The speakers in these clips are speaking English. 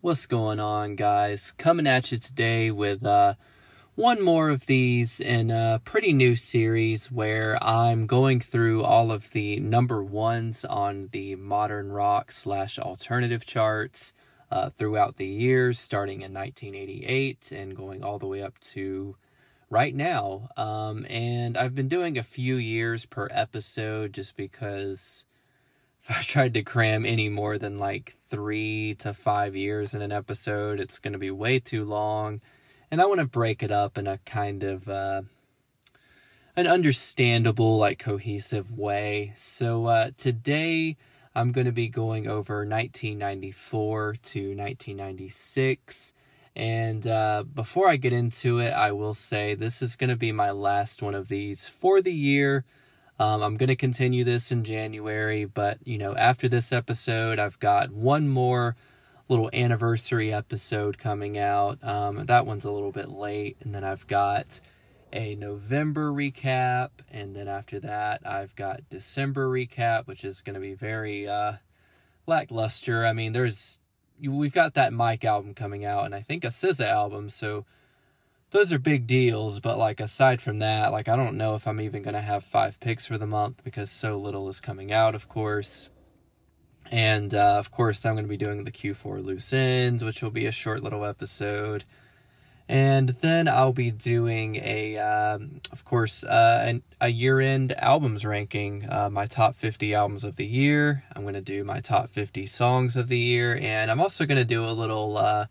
What's going on, guys? Coming at you today with uh, one more of these in a pretty new series where I'm going through all of the number ones on the modern rock slash alternative charts uh, throughout the years, starting in 1988 and going all the way up to right now. Um, and I've been doing a few years per episode just because if I tried to cram any more than like three to five years in an episode, it's going to be way too long. And I want to break it up in a kind of uh, an understandable, like cohesive way. So uh, today I'm going to be going over 1994 to 1996. And uh, before I get into it, I will say this is going to be my last one of these for the year. Um, I'm going to continue this in January, but you know, after this episode, I've got one more little anniversary episode coming out. Um, that one's a little bit late, and then I've got a November recap, and then after that, I've got December recap, which is going to be very uh, lackluster. I mean, there's we've got that Mike album coming out, and I think a SZA album, so those are big deals. But like aside from that, like I don't know if I'm even gonna have five picks for the month because so little is coming out, of course. And uh, of course, I'm gonna be doing the Q4 loose ends, which will be a short little episode. And then I'll be doing a, um, of course, uh, an, a year-end albums ranking, uh, my top 50 albums of the year. I'm to do my top 50 songs of the year, and I'm also to do a little uh,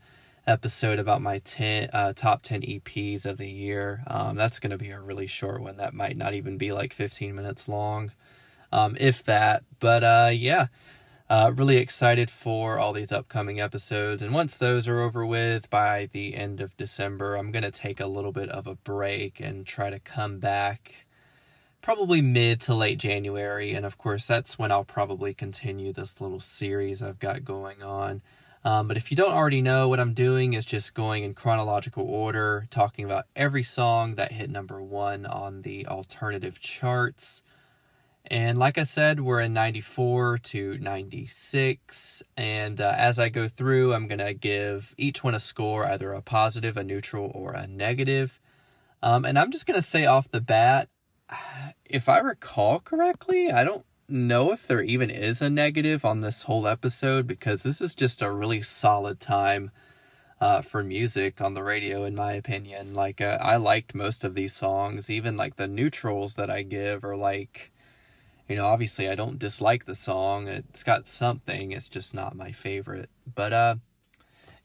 episode about my 10 uh, top 10 EPs of the year. Um, that's going to be a really short one. That might not even be like 15 minutes long, um, if that. But uh, yeah, uh, really excited for all these upcoming episodes. And once those are over with by the end of December, I'm going to take a little bit of a break and try to come back probably mid to late January. And of course, that's when I'll probably continue this little series I've got going on. Um, but if you don't already know, what I'm doing is just going in chronological order, talking about every song that hit number one on the alternative charts. And like I said, we're in 94 to 96. And uh, as I go through, I'm going to give each one a score, either a positive, a neutral, or a negative. Um, and I'm just going to say off the bat, if I recall correctly, I don't know if there even is a negative on this whole episode because this is just a really solid time uh, for music on the radio, in my opinion. Like, uh, I liked most of these songs, even like the neutrals that I give are like, you know, obviously I don't dislike the song. It's got something, it's just not my favorite. But, uh,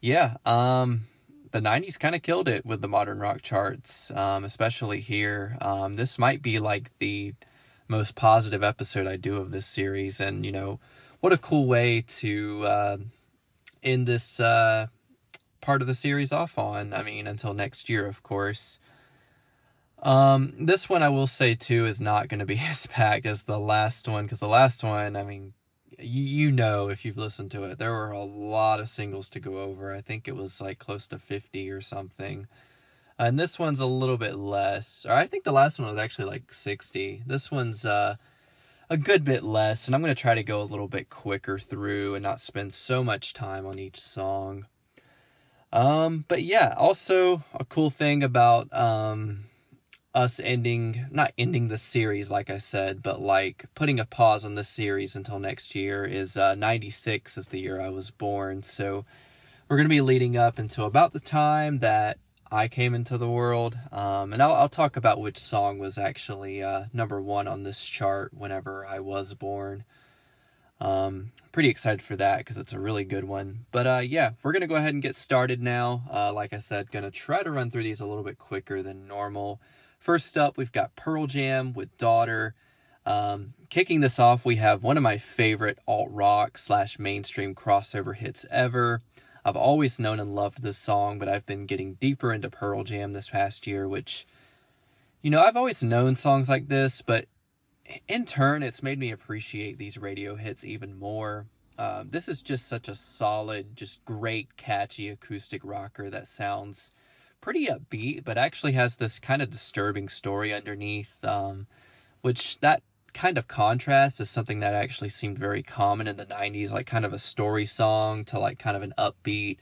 yeah, um, the 90s kind of killed it with the modern rock charts, um, especially here. Um, this might be like the most positive episode I do of this series. And, you know, what a cool way to uh, end this uh, part of the series off on. I mean, until next year, of course. Um, this one I will say too is not going to be as packed as the last one because the last one, I mean, you, you know if you've listened to it, there were a lot of singles to go over. I think it was like close to 50 or something and this one's a little bit less. Or I think the last one was actually like 60. This one's uh, a good bit less, and I'm going to try to go a little bit quicker through and not spend so much time on each song. Um, but yeah, also a cool thing about um, us ending, not ending the series, like I said, but like putting a pause on the series until next year is uh, 96 is the year I was born. So we're going to be leading up until about the time that I came into the world. Um, and I'll, I'll talk about which song was actually uh, number one on this chart whenever I was born. Um, pretty excited for that because it's a really good one. But uh, yeah, we're going to go ahead and get started now. Uh, like I said, going to try to run through these a little bit quicker than normal. First up, we've got Pearl Jam with Daughter. Um, kicking this off, we have one of my favorite alt rock slash mainstream crossover hits ever. I've always known and loved this song, but I've been getting deeper into Pearl Jam this past year, which, you know, I've always known songs like this, but in turn, it's made me appreciate these radio hits even more. Uh, this is just such a solid, just great, catchy acoustic rocker that sounds pretty upbeat, but actually has this kind of disturbing story underneath, um, which that kind of contrast is something that actually seemed very common in the 90s, like kind of a story song to like kind of an upbeat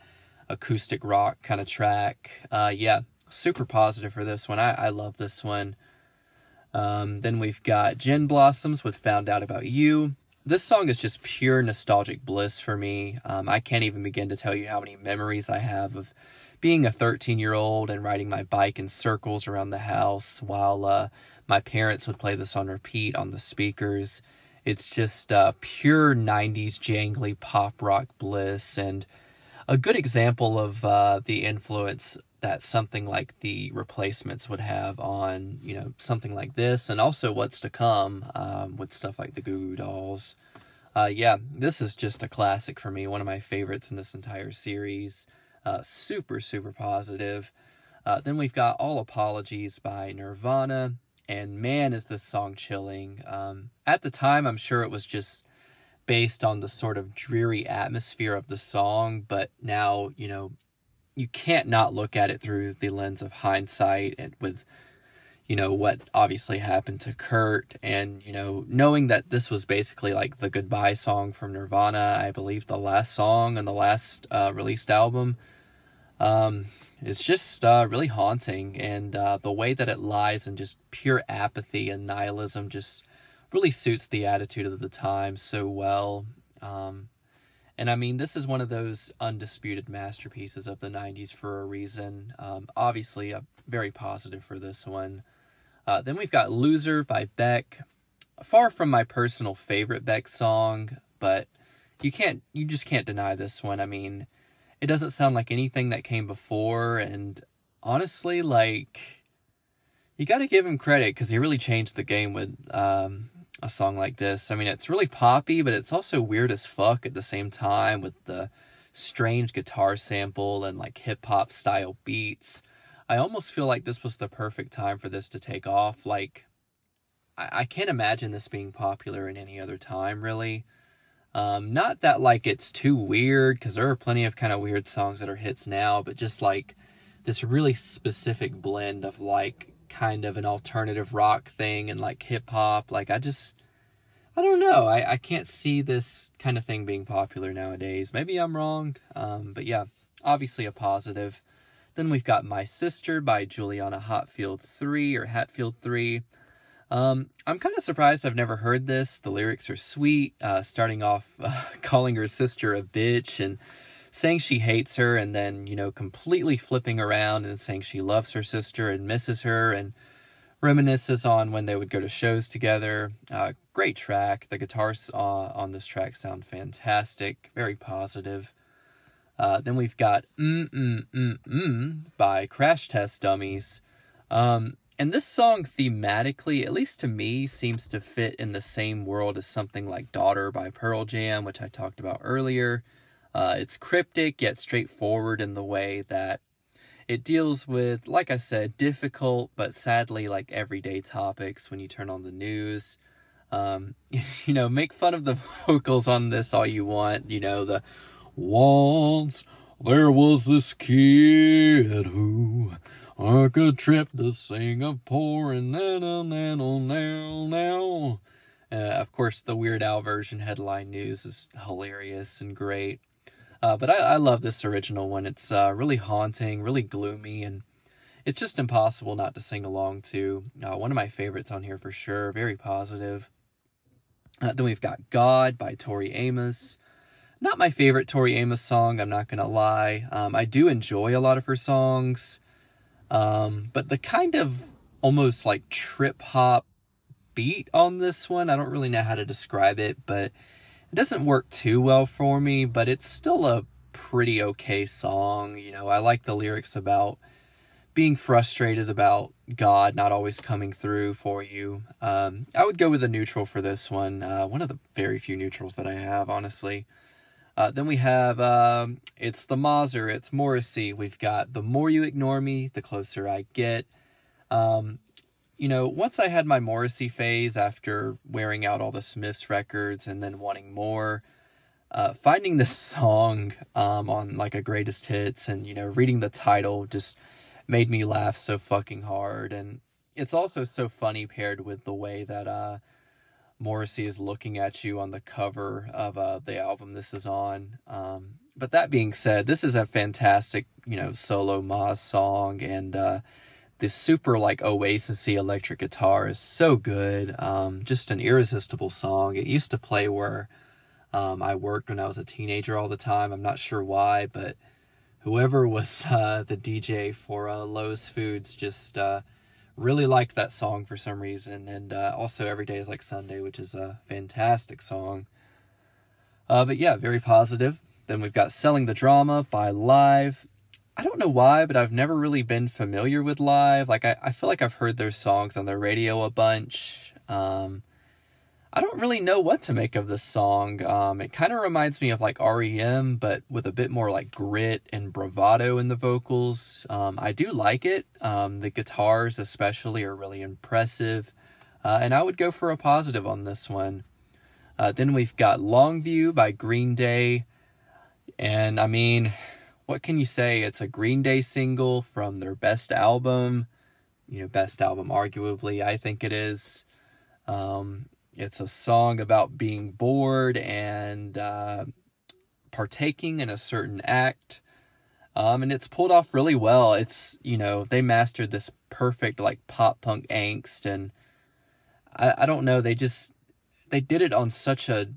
acoustic rock kind of track. Uh, yeah, super positive for this one. I, I love this one. Um, then we've got Gin Blossoms with Found Out About You. This song is just pure nostalgic bliss for me. Um, I can't even begin to tell you how many memories I have of being a 13 year old and riding my bike in circles around the house while uh, my parents would play this on repeat on the speakers. It's just uh, pure 90s jangly pop rock bliss and a good example of uh, the influence that something like the replacements would have on you know something like this and also what's to come um, with stuff like the Goo Goo Dolls. Uh, yeah, this is just a classic for me. One of my favorites in this entire series. Uh, super super positive. Uh, then we've got All Apologies by Nirvana, and man, is this song chilling. Um, at the time, I'm sure it was just based on the sort of dreary atmosphere of the song, but now you know you can't not look at it through the lens of hindsight and with you know what obviously happened to Kurt and you know knowing that this was basically like the goodbye song from Nirvana I believe the last song on the last uh, released album um it's just uh, really haunting and uh, the way that it lies in just pure apathy and nihilism just really suits the attitude of the time so well um and I mean, this is one of those undisputed masterpieces of the 90s for a reason. Um, obviously, a very positive for this one. Uh, then we've got Loser by Beck. Far from my personal favorite Beck song, but you can't, you just can't deny this one. I mean, it doesn't sound like anything that came before, and honestly, like, you got to give him credit because he really changed the game with um, a song like this. I mean, it's really poppy, but it's also weird as fuck at the same time with the strange guitar sample and like hip hop style beats. I almost feel like this was the perfect time for this to take off. Like, I, I can't imagine this being popular in any other time, really. Um, not that like it's too weird, because there are plenty of kind of weird songs that are hits now, but just like this really specific blend of like kind of an alternative rock thing and like hip hop. Like I just I don't know. I, I can't see this kind of thing being popular nowadays. Maybe I'm wrong. Um, but yeah, obviously a positive. Then we've got My Sister by Juliana Hatfield 3 or Hatfield 3. Um, I'm kind of surprised I've never heard this. The lyrics are sweet, uh, starting off uh, calling her sister a bitch and saying she hates her and then, you know, completely flipping around and saying she loves her sister and misses her and reminisces on when they would go to shows together. Uh, great track. The guitars uh, on this track sound fantastic, very positive. Uh, then we've got Mm Mm Mm Mm by Crash Test Dummies. Um, and this song thematically, at least to me, seems to fit in the same world as something like Daughter by Pearl Jam, which I talked about earlier. Uh, it's cryptic yet straightforward in the way that it deals with, like I said, difficult but sadly like everyday topics when you turn on the news. Um, you know, make fun of the vocals on this all you want. You know, the once there was this kid who took a trip to Singapore and now, now, now, now, now. Uh, of course, the Weird Al version headline news is hilarious and great. Uh, but I, I love this original one. It's uh, really haunting, really gloomy, and it's just impossible not to sing along to. Uh, one of my favorites on here for sure. Very positive. Uh, then we've got God by Tori Amos. Not my favorite Tori Amos song, I'm not to lie. Um, I do enjoy a lot of her songs. Um, but the kind of almost like trip hop beat on this one, I don't really know how to describe it, but it doesn't work too well for me, but it's still a pretty okay song. You know, I like the lyrics about being frustrated about God not always coming through for you. Um, I would go with a neutral for this one. Uh, one of the very few neutrals that I have, honestly. Uh, then we have um, it's the Mozzer, it's Morrissey. We've got the more you ignore me, the closer I get. Um, you know, once I had my Morrissey phase after wearing out all the Smiths records and then wanting more, uh, finding this song um, on like a greatest hits and, you know, reading the title just made me laugh so fucking hard. And it's also so funny paired with the way that uh, Morrissey is looking at you on the cover of uh, the album this is on. Um, but that being said, this is a fantastic, you know, solo Mozz song, and uh, this super like oasisy electric guitar is so good. Um, just an irresistible song. It used to play where um, I worked when I was a teenager all the time. I'm not sure why, but whoever was uh, the DJ for uh, Lowe's Foods just uh, really liked that song for some reason. And uh, also, Every Day is Like Sunday, which is a fantastic song. Uh, but yeah, very positive. Then we've got Selling the Drama by Live. I don't know why, but I've never really been familiar with Live. Like, I, I feel like I've heard their songs on the radio a bunch. Um, I don't really know what to make of this song. Um, it kind of reminds me of like REM, but with a bit more like grit and bravado in the vocals. Um, I do like it. Um, the guitars, especially, are really impressive. Uh, and I would go for a positive on this one. Uh, then we've got Longview by Green Day. And I mean, what can you say? It's a Green Day single from their best album. You know, best album, arguably, I think it is. Um, it's a song about being bored and uh, partaking in a certain act. Um, and it's pulled off really well. It's, you know, they mastered this perfect, like, pop punk angst. And I, I don't know, they just, they did it on such a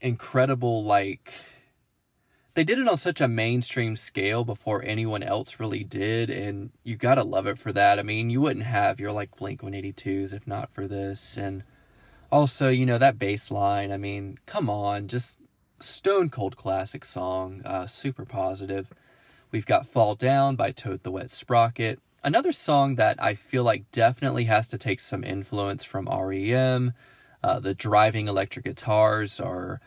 incredible, like, they did it on such a mainstream scale before anyone else really did. And you gotta love it for that. I mean, you wouldn't have your, like, Blink 182s if not for this. And, also, you know, that bass line, I mean, come on, just stone cold classic song, uh, super positive. We've got Fall Down by Toad the Wet Sprocket. Another song that I feel like definitely has to take some influence from REM. Uh, the driving electric guitars are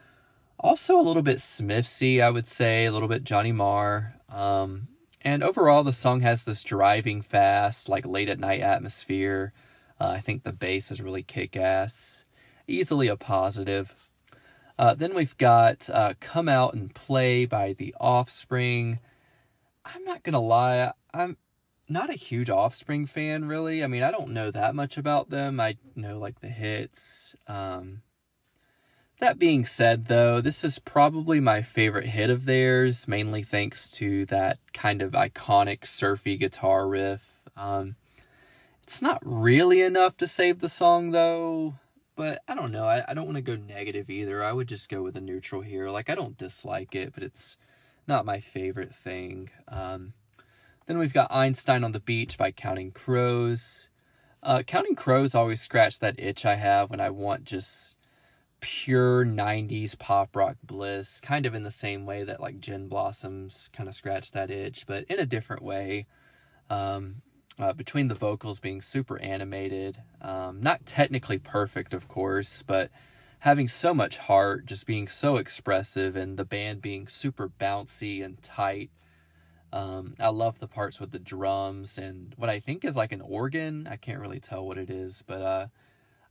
also a little bit Smithsy, I would say, a little bit Johnny Marr. Um, and overall, the song has this driving fast, like late at night atmosphere. Uh, I think the bass is really kick ass easily a positive. Uh, then we've got uh, Come Out and Play by The Offspring. I'm not going to lie, I'm not a huge Offspring fan, really. I mean, I don't know that much about them. I know, like, the hits. Um, that being said, though, this is probably my favorite hit of theirs, mainly thanks to that kind of iconic surfy guitar riff. Um, it's not really enough to save the song, though. But I don't know. I, I don't want to go negative either. I would just go with a neutral here. Like, I don't dislike it, but it's not my favorite thing. Um, then we've got Einstein on the Beach by Counting Crows. Uh, Counting Crows always scratch that itch I have when I want just pure 90s pop rock bliss, kind of in the same way that like Gin Blossoms kind of scratch that itch, but in a different way. Um, uh, between the vocals being super animated, um, not technically perfect, of course, but having so much heart, just being so expressive, and the band being super bouncy and tight. Um, I love the parts with the drums and what I think is like an organ. I can't really tell what it is, but uh,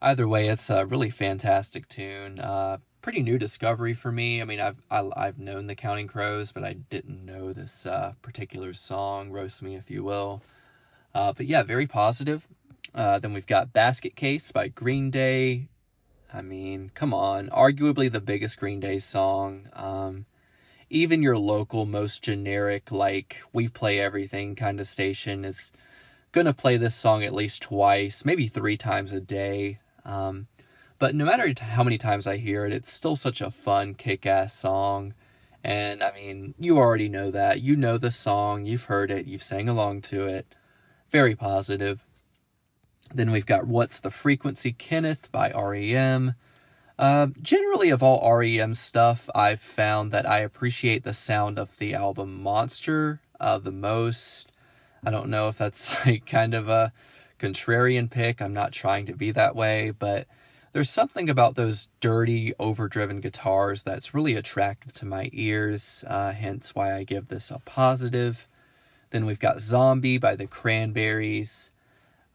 either way, it's a really fantastic tune. Uh, pretty new discovery for me. I mean, I've I, have i have known the Counting Crows, but I didn't know this uh, particular song. Roast me if you will. Uh, but yeah, very positive. Uh, then we've got Basket Case by Green Day. I mean, come on. Arguably the biggest Green Day song. Um, even your local, most generic, like, we play everything kind of station is to play this song at least twice, maybe three times a day. Um, but no matter how many times I hear it, it's still such a fun, kick ass song. And I mean, you already know that. You know the song, you've heard it, you've sang along to it very positive. Then we've got What's the Frequency Kenneth by REM. Uh, generally, of all REM stuff, I've found that I appreciate the sound of the album Monster uh, the most. I don't know if that's like kind of a contrarian pick. I'm not trying to be that way, but there's something about those dirty, overdriven guitars that's really attractive to my ears, uh, hence why I give this a positive. Then we've got Zombie by the Cranberries.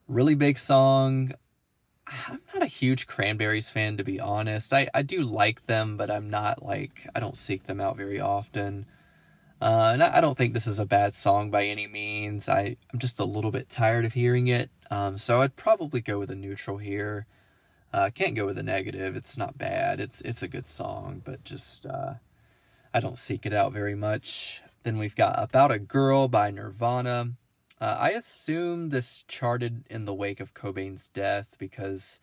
Really big song. I'm not a huge Cranberries fan, to be honest. I, I do like them, but I'm not like, I don't seek them out very often. Uh, and I, I, don't think this is a bad song by any means. I, I'm just a little bit tired of hearing it. Um, so I'd probably go with a neutral here. Uh, can't go with a negative. It's not bad. It's it's a good song, but just uh, I don't seek it out very much. Then we've got About a Girl by Nirvana. Uh, I assume this charted in the wake of Cobain's death because,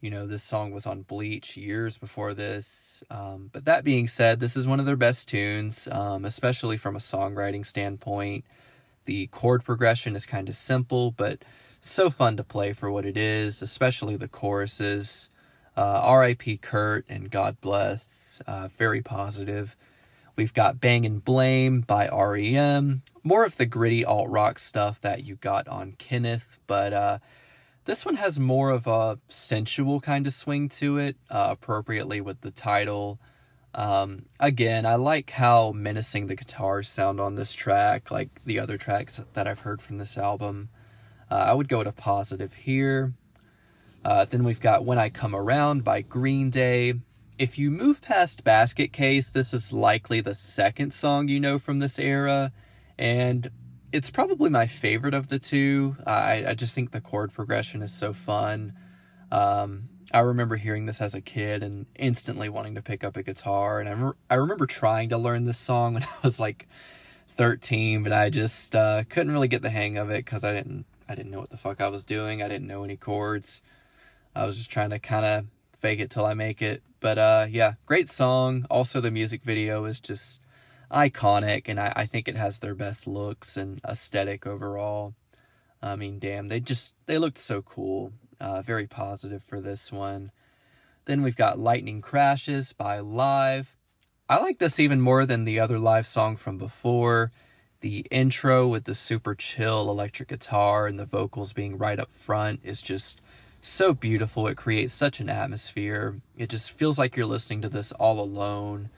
you know, this song was on Bleach years before this. Um, but that being said, this is one of their best tunes, um, especially from a songwriting standpoint. The chord progression is kind of simple, but so fun to play for what it is, especially the choruses. Uh, R.I.P. Kurt and God bless. Uh, very positive. We've got Bang and Blame by REM. More of the gritty alt rock stuff that you got on Kenneth, but uh, this one has more of a sensual kind of swing to it, uh, appropriately with the title. Um, again, I like how menacing the guitars sound on this track, like the other tracks that I've heard from this album. Uh, I would go to positive here. Uh, then we've got When I Come Around by Green Day. If you move past Basket Case, this is likely the second song you know from this era, and it's probably my favorite of the two. I, I just think the chord progression is so fun. Um, I remember hearing this as a kid and instantly wanting to pick up a guitar, and I, re- I remember trying to learn this song when I was like 13, but I just uh, couldn't really get the hang of it because I didn't I didn't know what the fuck I was doing. I didn't know any chords. I was just trying to kind of fake it till I make it. But uh, yeah, great song. Also, the music video is just iconic, and I, I think it has their best looks and aesthetic overall. I mean, damn, they just they looked so cool. Uh, very positive for this one. Then we've got Lightning Crashes by Live. I like this even more than the other live song from before. The intro with the super chill electric guitar and the vocals being right up front is just so beautiful. It creates such an atmosphere. It just feels like you're listening to this all alone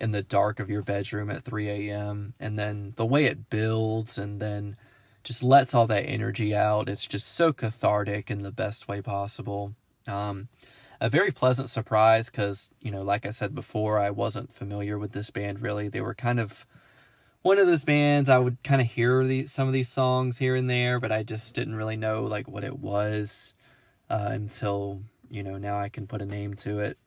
in the dark of your bedroom at 3 a.m. And then the way it builds and then just lets all that energy out. It's just so cathartic in the best way possible. Um, a very pleasant surprise because, you know, like I said before, I wasn't familiar with this band really. They were kind of one of those bands I would kind of hear the, some of these songs here and there, but I just didn't really know like what it was uh, until you know now I can put a name to it.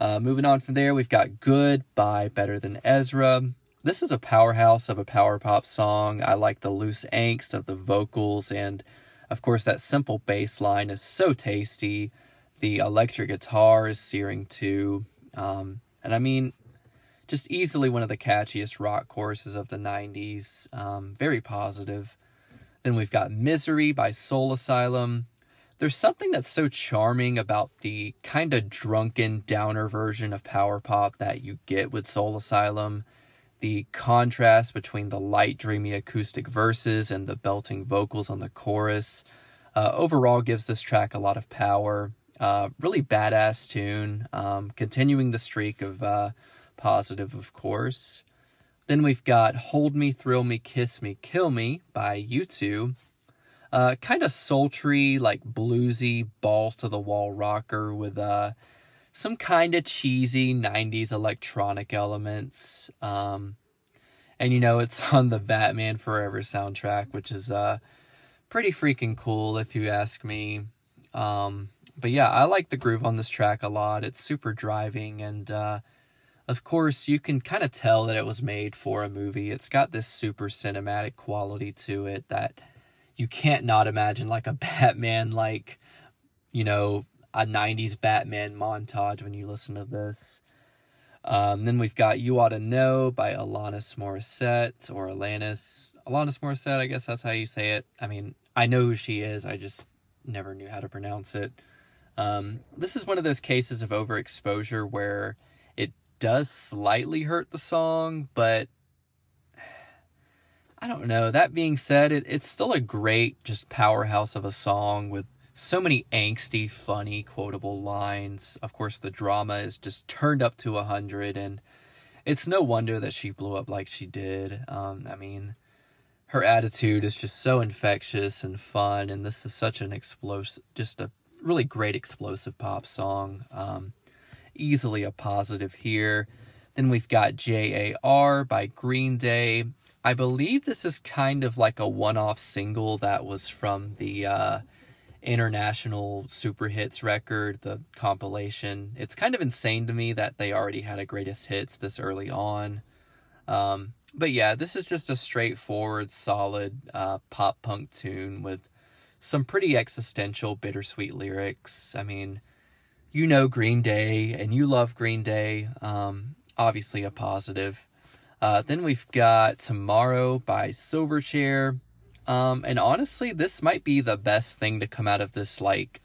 Uh, moving on from there, we've got "Good" by Better Than Ezra. This is a powerhouse of a power pop song. I like the loose angst of the vocals, and of course, that simple bass line is so tasty. The electric guitar is searing too. Um, and I mean, just easily one of the catchiest rock choruses of the 90s. Um, very positive. Then we've got Misery by Soul Asylum there's something that's so charming about the kind of drunken downer version of power pop that you get with Soul Asylum. The contrast between the light, dreamy acoustic verses and the belting vocals on the chorus uh, overall gives this track a lot of power. Uh, really badass tune, um, continuing the streak of uh, positive, of course. Then we've got Hold Me, Thrill Me, Kiss Me, Kill Me by U2 uh, kind of sultry, like bluesy, balls to the wall rocker with uh, some kind of cheesy 90s electronic elements. Um, and you know, it's on the Batman Forever soundtrack, which is uh, pretty freaking cool if you ask me. Um, but yeah, I like the groove on this track a lot. It's super driving and uh, of course, you can kind of tell that it was made for a movie. It's got this super cinematic quality to it that you can't not imagine like a Batman like you know a 90s Batman montage when you listen to this. Um, then we've got You Ought to Know by Alanis Morissette or Alanis. Alanis Morissette, I guess that's how you say it. I mean, I know who she is, I just never knew how to pronounce it. Um, this is one of those cases of overexposure where it does slightly hurt the song, but I don't know. That being said, it, it's still a great, just powerhouse of a song with so many angsty, funny, quotable lines. Of course, the drama is just turned up to a hundred, and it's no wonder that she blew up like she did. Um, I mean, her attitude is just so infectious and fun, and this is such an explosive, just a really great explosive pop song. Um, easily a positive here. Then we've got J.A.R. by Green Day. I believe this is kind of like a one off single that was from the uh, international super hits record, the compilation. It's kind of insane to me that they already had a greatest hits this early on. Um, but yeah, this is just a straightforward, solid uh, pop punk tune with some pretty existential, bittersweet lyrics. I mean, you know Green Day and you love Green Day. Um, obviously, a positive. Uh, then we've got Tomorrow by Silverchair. Um, and honestly, this might be the best thing to come out of this like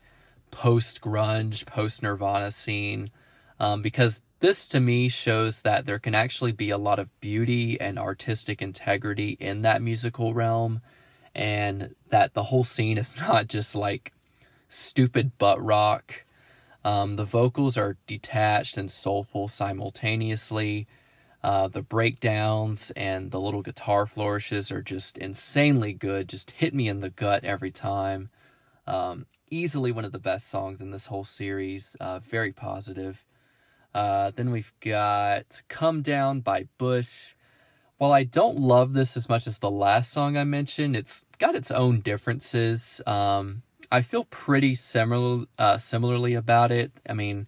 post grunge, post Nirvana scene. Um, because this to me shows that there can actually be a lot of beauty and artistic integrity in that musical realm. And that the whole scene is not just like stupid butt rock. Um, the vocals are detached and soulful simultaneously. Uh, the breakdowns and the little guitar flourishes are just insanely good. Just hit me in the gut every time. Um, easily one of the best songs in this whole series. Uh, very positive. Uh, then we've got Come Down by Bush. While I don't love this as much as the last song I mentioned, it's got its own differences. Um, I feel pretty similar, uh, similarly about it. I mean,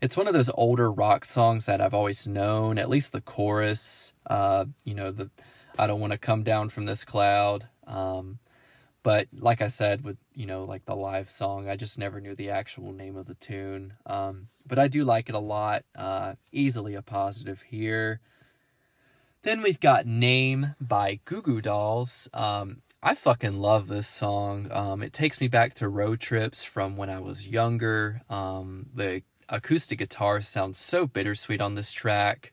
it's one of those older rock songs that I've always known, at least the chorus, uh, you know, the I don't want to come down from this cloud. Um, but like I said, with, you know, like the live song, I just never knew the actual name of the tune. Um, but I do like it a lot. Uh, easily a positive here. Then we've got Name by Goo Goo Dolls. Um, I fucking love this song. Um, it takes me back to road trips from when I was younger. Um, the acoustic guitar sounds so bittersweet on this track.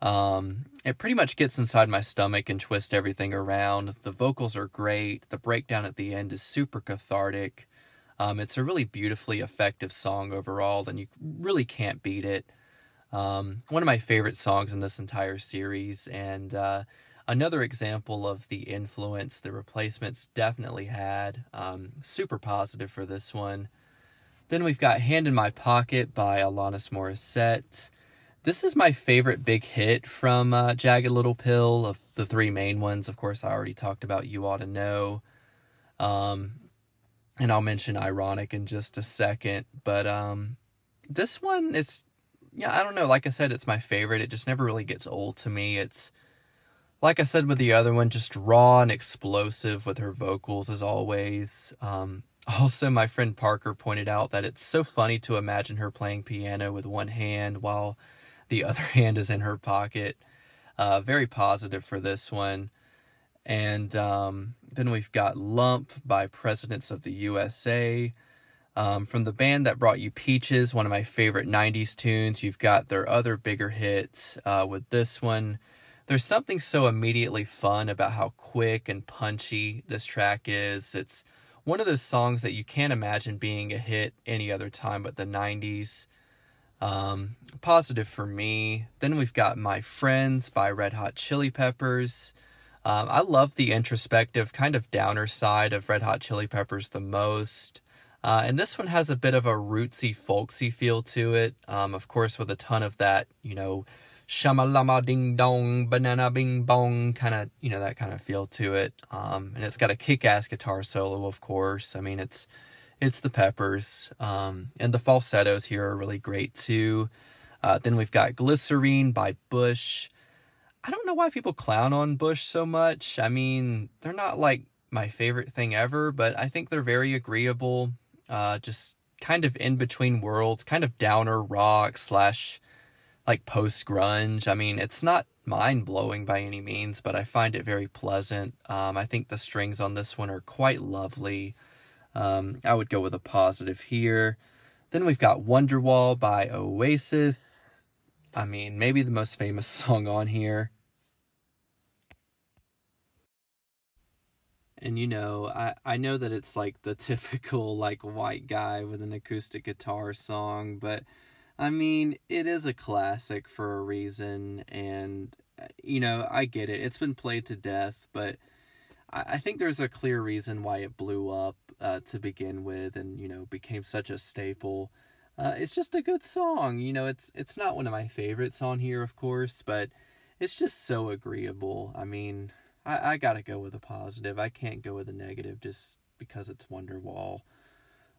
Um, it pretty much gets inside my stomach and twists everything around. The vocals are great. The breakdown at the end is super cathartic. Um, it's a really beautifully effective song overall, and you really can't beat it. Um, one of my favorite songs in this entire series, and uh, another example of the influence the replacements definitely had. Um, super positive for this one. Then we've got Hand in My Pocket by Alanis Morissette. This is my favorite big hit from uh, Jagged Little Pill of the three main ones. Of course, I already talked about You Ought to Know. Um, and I'll mention Ironic in just a second. But um, this one is, yeah, I don't know. Like I said, it's my favorite. It just never really gets old to me. It's, like I said with the other one, just raw and explosive with her vocals as always. Um, also, my friend Parker pointed out that it's so funny to imagine her playing piano with one hand while the other hand is in her pocket. Uh, very positive for this one. And um, then we've got Lump by Presidents of the USA. Um, from the band that brought you Peaches, one of my favorite 90s tunes, you've got their other bigger hits uh, with this one. There's something so immediately fun about how quick and punchy this track is. It's one of those songs that you can't imagine being a hit any other time but the 90s. Um, positive for me. Then we've got My Friends by Red Hot Chili Peppers. Um, I love the introspective, kind of downer side of Red Hot Chili Peppers the most. Uh, and this one has a bit of a rootsy, folksy feel to it. Um, of course, with a ton of that, you know, shamalama ding dong, banana bing bong, kind of, you know, that kind of feel to it. Um, and it's got a kick ass guitar solo, of course. I mean, it's, it's the peppers. Um, and the falsettos here are really great too. Uh, then we've got Glycerine by Bush. I don't know why people clown on Bush so much. I mean, they're not like my favorite thing ever, but I think they're very agreeable. Uh, just kind of in between worlds, kind of downer rock slash like post grunge. I mean, it's not mind blowing by any means, but I find it very pleasant. Um, I think the strings on this one are quite lovely. Um, I would go with a positive here. Then we've got Wonderwall by Oasis. I mean, maybe the most famous song on here. And you know, I, I know that it's like the typical like white guy with an acoustic guitar song, but I mean, it is a classic for a reason, and uh, you know, I get it. It's been played to death, but I, I think there's a clear reason why it blew up uh, to begin with, and you know, became such a staple. Uh, it's just a good song. You know, it's it's not one of my favorites on here, of course, but it's just so agreeable. I mean, I, I gotta go with a positive. I can't go with a negative just because it's Wonderwall.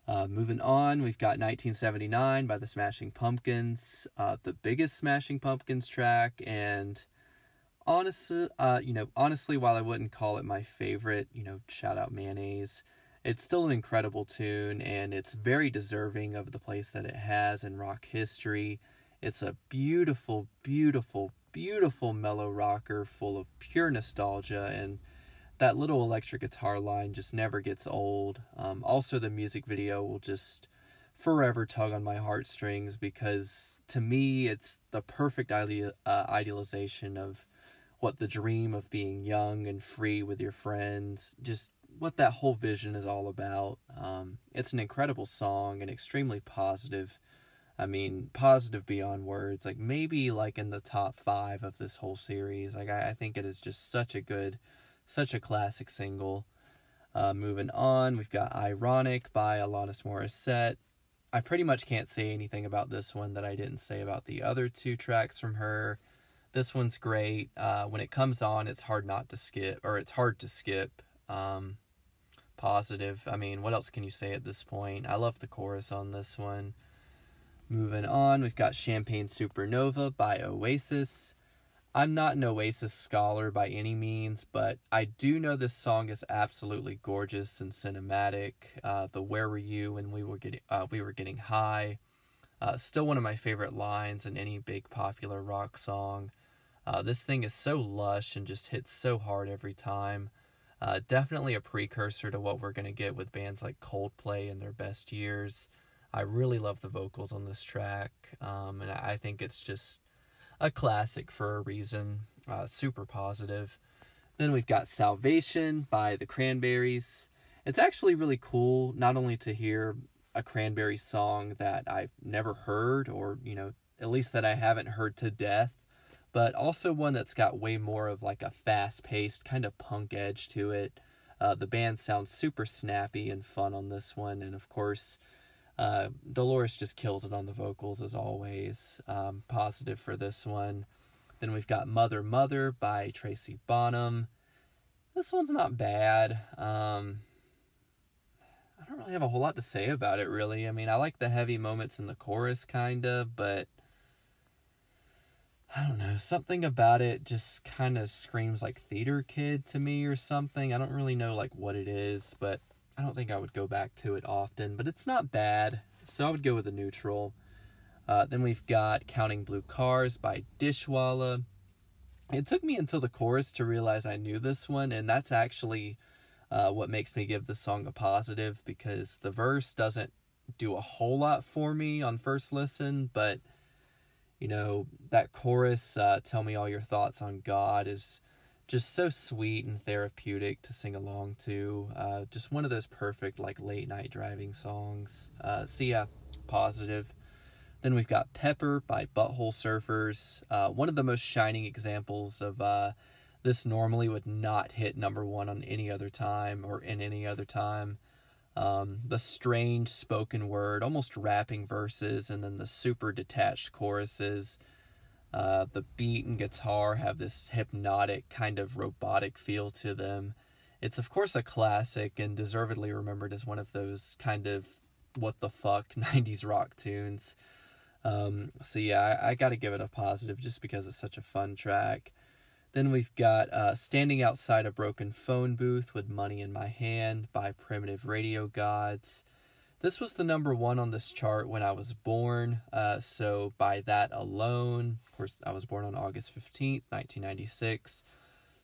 Uh, moving on, we've got 1979 by the Smashing Pumpkins, uh, the biggest Smashing Pumpkins track, and honestly, uh, you know, honestly, while I wouldn't call it my favorite, you know, shout out mayonnaise, it's still an incredible tune, and it's very deserving of the place that it has in rock history. It's a beautiful, beautiful, beautiful mellow rocker full of pure nostalgia and that little electric guitar line just never gets old. Um, also, the music video will just forever tug on my heartstrings because to me, it's the perfect uh, idealization of what the dream of being young and free with your friends, just what that whole vision is all about. Um, it's an incredible song and extremely positive. I mean, positive beyond words. Like maybe like in the top five of this whole series. Like I, I think it is just such a good such a classic single. Uh, moving on, we've got Ironic by Alanis Morissette. I pretty much can't say anything about this one that I didn't say about the other two tracks from her. This one's great. Uh, when it comes on, it's hard not to skip, or it's hard to skip. Um, positive. I mean, what else can you say at this point? I love the chorus on this one. Moving on, we've got Champagne Supernova by Oasis. I'm not an Oasis scholar by any means, but I do know this song is absolutely gorgeous and cinematic. Uh, the "Where Were You When We Were Getting uh, We Were Getting High," uh, still one of my favorite lines in any big popular rock song. Uh, this thing is so lush and just hits so hard every time. Uh, definitely a precursor to what we're gonna get with bands like Coldplay in their best years. I really love the vocals on this track, um, and I think it's just a classic for a reason. Uh, super positive. Then we've got Salvation by the Cranberries. It's actually really cool not only to hear a Cranberry song that I've never heard, or, you know, at least that I haven't heard to death, but also one that's got way more of like a fast paced kind of punk edge to it. Uh, the band sounds super snappy and fun on this one, and of course, uh, Dolores just kills it on the vocals as always. Um, positive for this one. Then we've got Mother Mother by Tracy Bonham. This one's not bad. Um, I don't really have a whole lot to say about it, really. I mean, I like the heavy moments in the chorus, kind of, but I don't know. Something about it just kind of screams like theater kid to me or something. I don't really know like what it is, but I don't think I would go back to it often, but it's not bad. So I would go with a neutral. Uh, then we've got Counting Blue Cars by Dishwalla. It took me until the chorus to realize I knew this one, and that's actually uh, what makes me give the song a positive because the verse doesn't do a whole lot for me on first listen, but you know, that chorus, uh, Tell Me All Your Thoughts on God, is just so sweet and therapeutic to sing along to. Uh, just one of those perfect like late night driving songs. Uh, so yeah, positive. Then we've got Pepper by Butthole Surfers. Uh, one of the most shining examples of uh, this normally would not hit number one on any other time or in any other time. Um, the strange spoken word, almost rapping verses, and then the super detached choruses uh, the beat and guitar have this hypnotic, kind of robotic feel to them. It's, of course, a classic and deservedly remembered as one of those kind of what the fuck 90s rock tunes. Um, so, yeah, I, I got to give it a positive just because it's such a fun track. Then we've got uh, Standing Outside a Broken Phone Booth with Money in My Hand by Primitive Radio Gods. This was the number one on this chart when I was born. Uh, so, by that alone, of course, I was born on August 15th, 1996.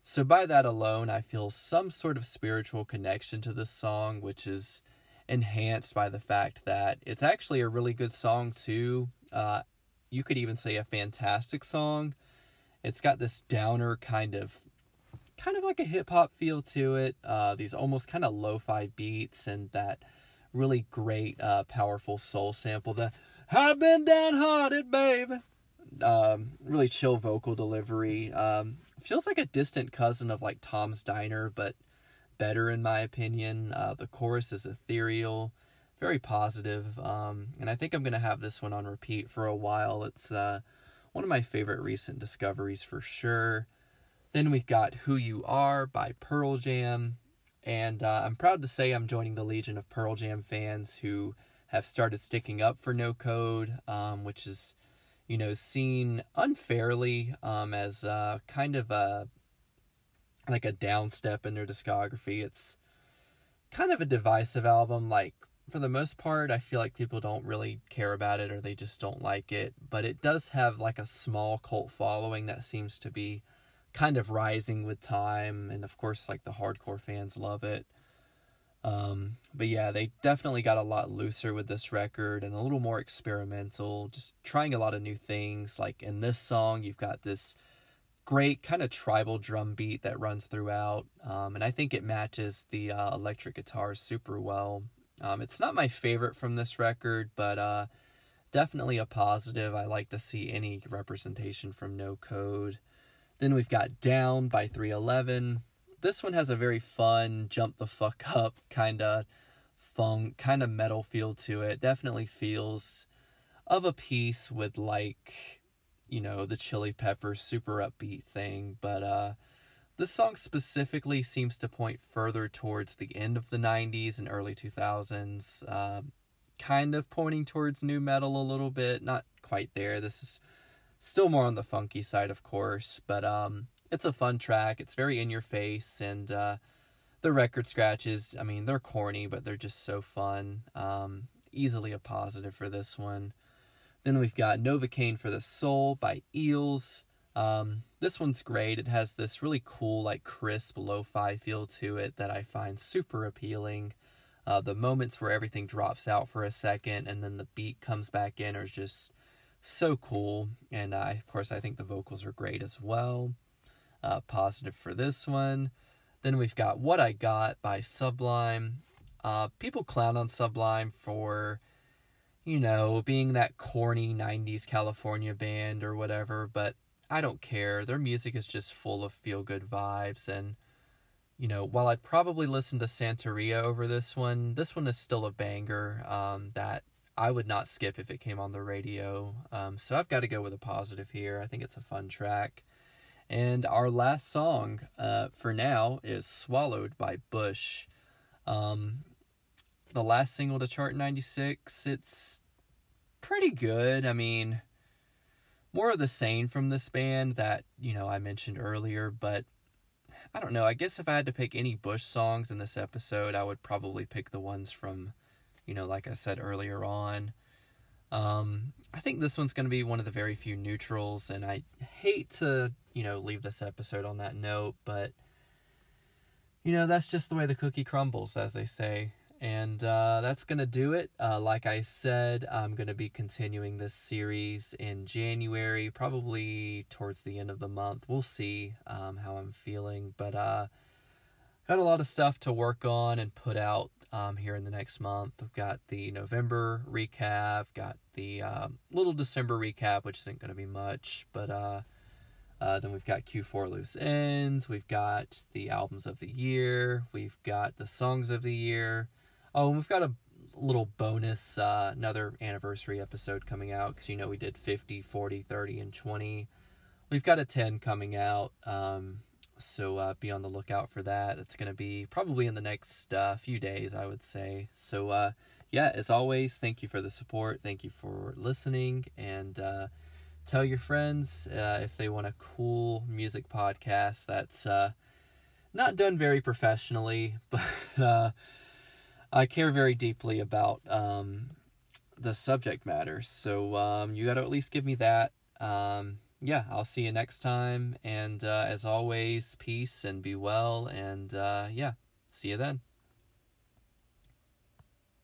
So, by that alone, I feel some sort of spiritual connection to this song, which is enhanced by the fact that it's actually a really good song, too. Uh, you could even say a fantastic song. It's got this downer kind of kind of like a hip hop feel to it. Uh, these almost kind of lo-fi beats and that really great, uh, powerful soul sample. The I've been downhearted, baby. Um, really chill vocal delivery. Um, feels like a distant cousin of like Tom's Diner, but better in my opinion. Uh, the chorus is ethereal, very positive, um, and I think I'm gonna have this one on repeat for a while. It's uh, one of my favorite recent discoveries for sure. Then we've got Who You Are by Pearl Jam. And uh, I'm proud to say I'm joining the legion of Pearl Jam fans who have started sticking up for No Code, um, which is, you know, seen unfairly um, as uh, kind of a like a downstep in their discography. It's kind of a divisive album. Like for the most part, I feel like people don't really care about it or they just don't like it. But it does have like a small cult following that seems to be kind of rising with time. And of course, like the hardcore fans love it. Um, but yeah, they definitely got a lot looser with this record and a little more experimental, just trying a lot of new things. Like in this song, you've got this great kind of tribal drum beat that runs throughout. Um, and I think it matches the uh, electric guitar super well. Um, it's not my favorite from this record, but uh, definitely a positive. I like to see any representation from No Code. Then we've got Down by 311. This one has a very fun, jump the fuck up kind of funk, kind of metal feel to it. Definitely feels of a piece with like, you know, the Chili Peppers super upbeat thing, but uh this song specifically seems to point further towards the end of the 90s and early 2000s, uh, kind of pointing towards nu metal a little bit. Not quite there. This is still more on the funky side, of course, but um, it's a fun track. It's very in your face, and uh, the record scratches, I mean, they're corny, but they're just so fun. Um, easily a positive for this one. Then we've got Novocaine for the Soul by Eels. Um, this one's great. It has this really cool, like crisp lo-fi feel to it that I find super appealing. Uh, the moments where everything drops out for a second and then the beat comes back in are just so cool. And uh, of course, I think the vocals are great as well. Uh, positive for this one. Then we've got What I Got by Sublime. Uh, people clown on Sublime for, you know, being that corny 90s California band or whatever, but I don't care. Their music is just full of feel good vibes. And, you know, while I'd probably listen to Santeria over this one, this one is still a banger um, that I would not skip if it came on the radio. Um, so I've got to go with a positive here. I think it's a fun track. And our last song uh, for now is Swallowed by Bush. Um, the last single to chart 96. It's pretty good. I mean, more of the same from this band that, you know, I mentioned earlier, but I don't know. I guess if I had to pick any Bush songs in this episode, I would probably pick the ones from, you know, like I said earlier on. Um, I think this one's going to be one of the very few neutrals, and I hate to, you know, leave this episode on that note, but, you know, that's just the way the cookie crumbles, as they say. And uh, that's going to do it. Uh, like I said, I'm going to be continuing this series in January, probably towards the end of the month. We'll see um, how I'm feeling. But uh, got a lot of stuff to work on and put out um, here in the next month. We've got the November recap, got the um, little December recap, which isn't going to be much. But uh, uh, then we've got Q4 Loose Ends. We've got the albums of the year. We've got the songs of the year. Oh, and we've got a little bonus, uh, another anniversary episode coming out because you know we did 50, 40, 30, and 20. We've got a 10 coming out, um, so uh, be on the lookout for that. It's going to be probably in the next uh, few days, I would say. So, uh, yeah, as always, thank you for the support. Thank you for listening, and uh, tell your friends uh, if they want a cool music podcast that's uh, not done very professionally, but I care very deeply about um, the subject matter. So um, you got to at least give me that. Um, yeah, I'll see you next time. And uh, as always, peace and be well. And uh, yeah, see you then.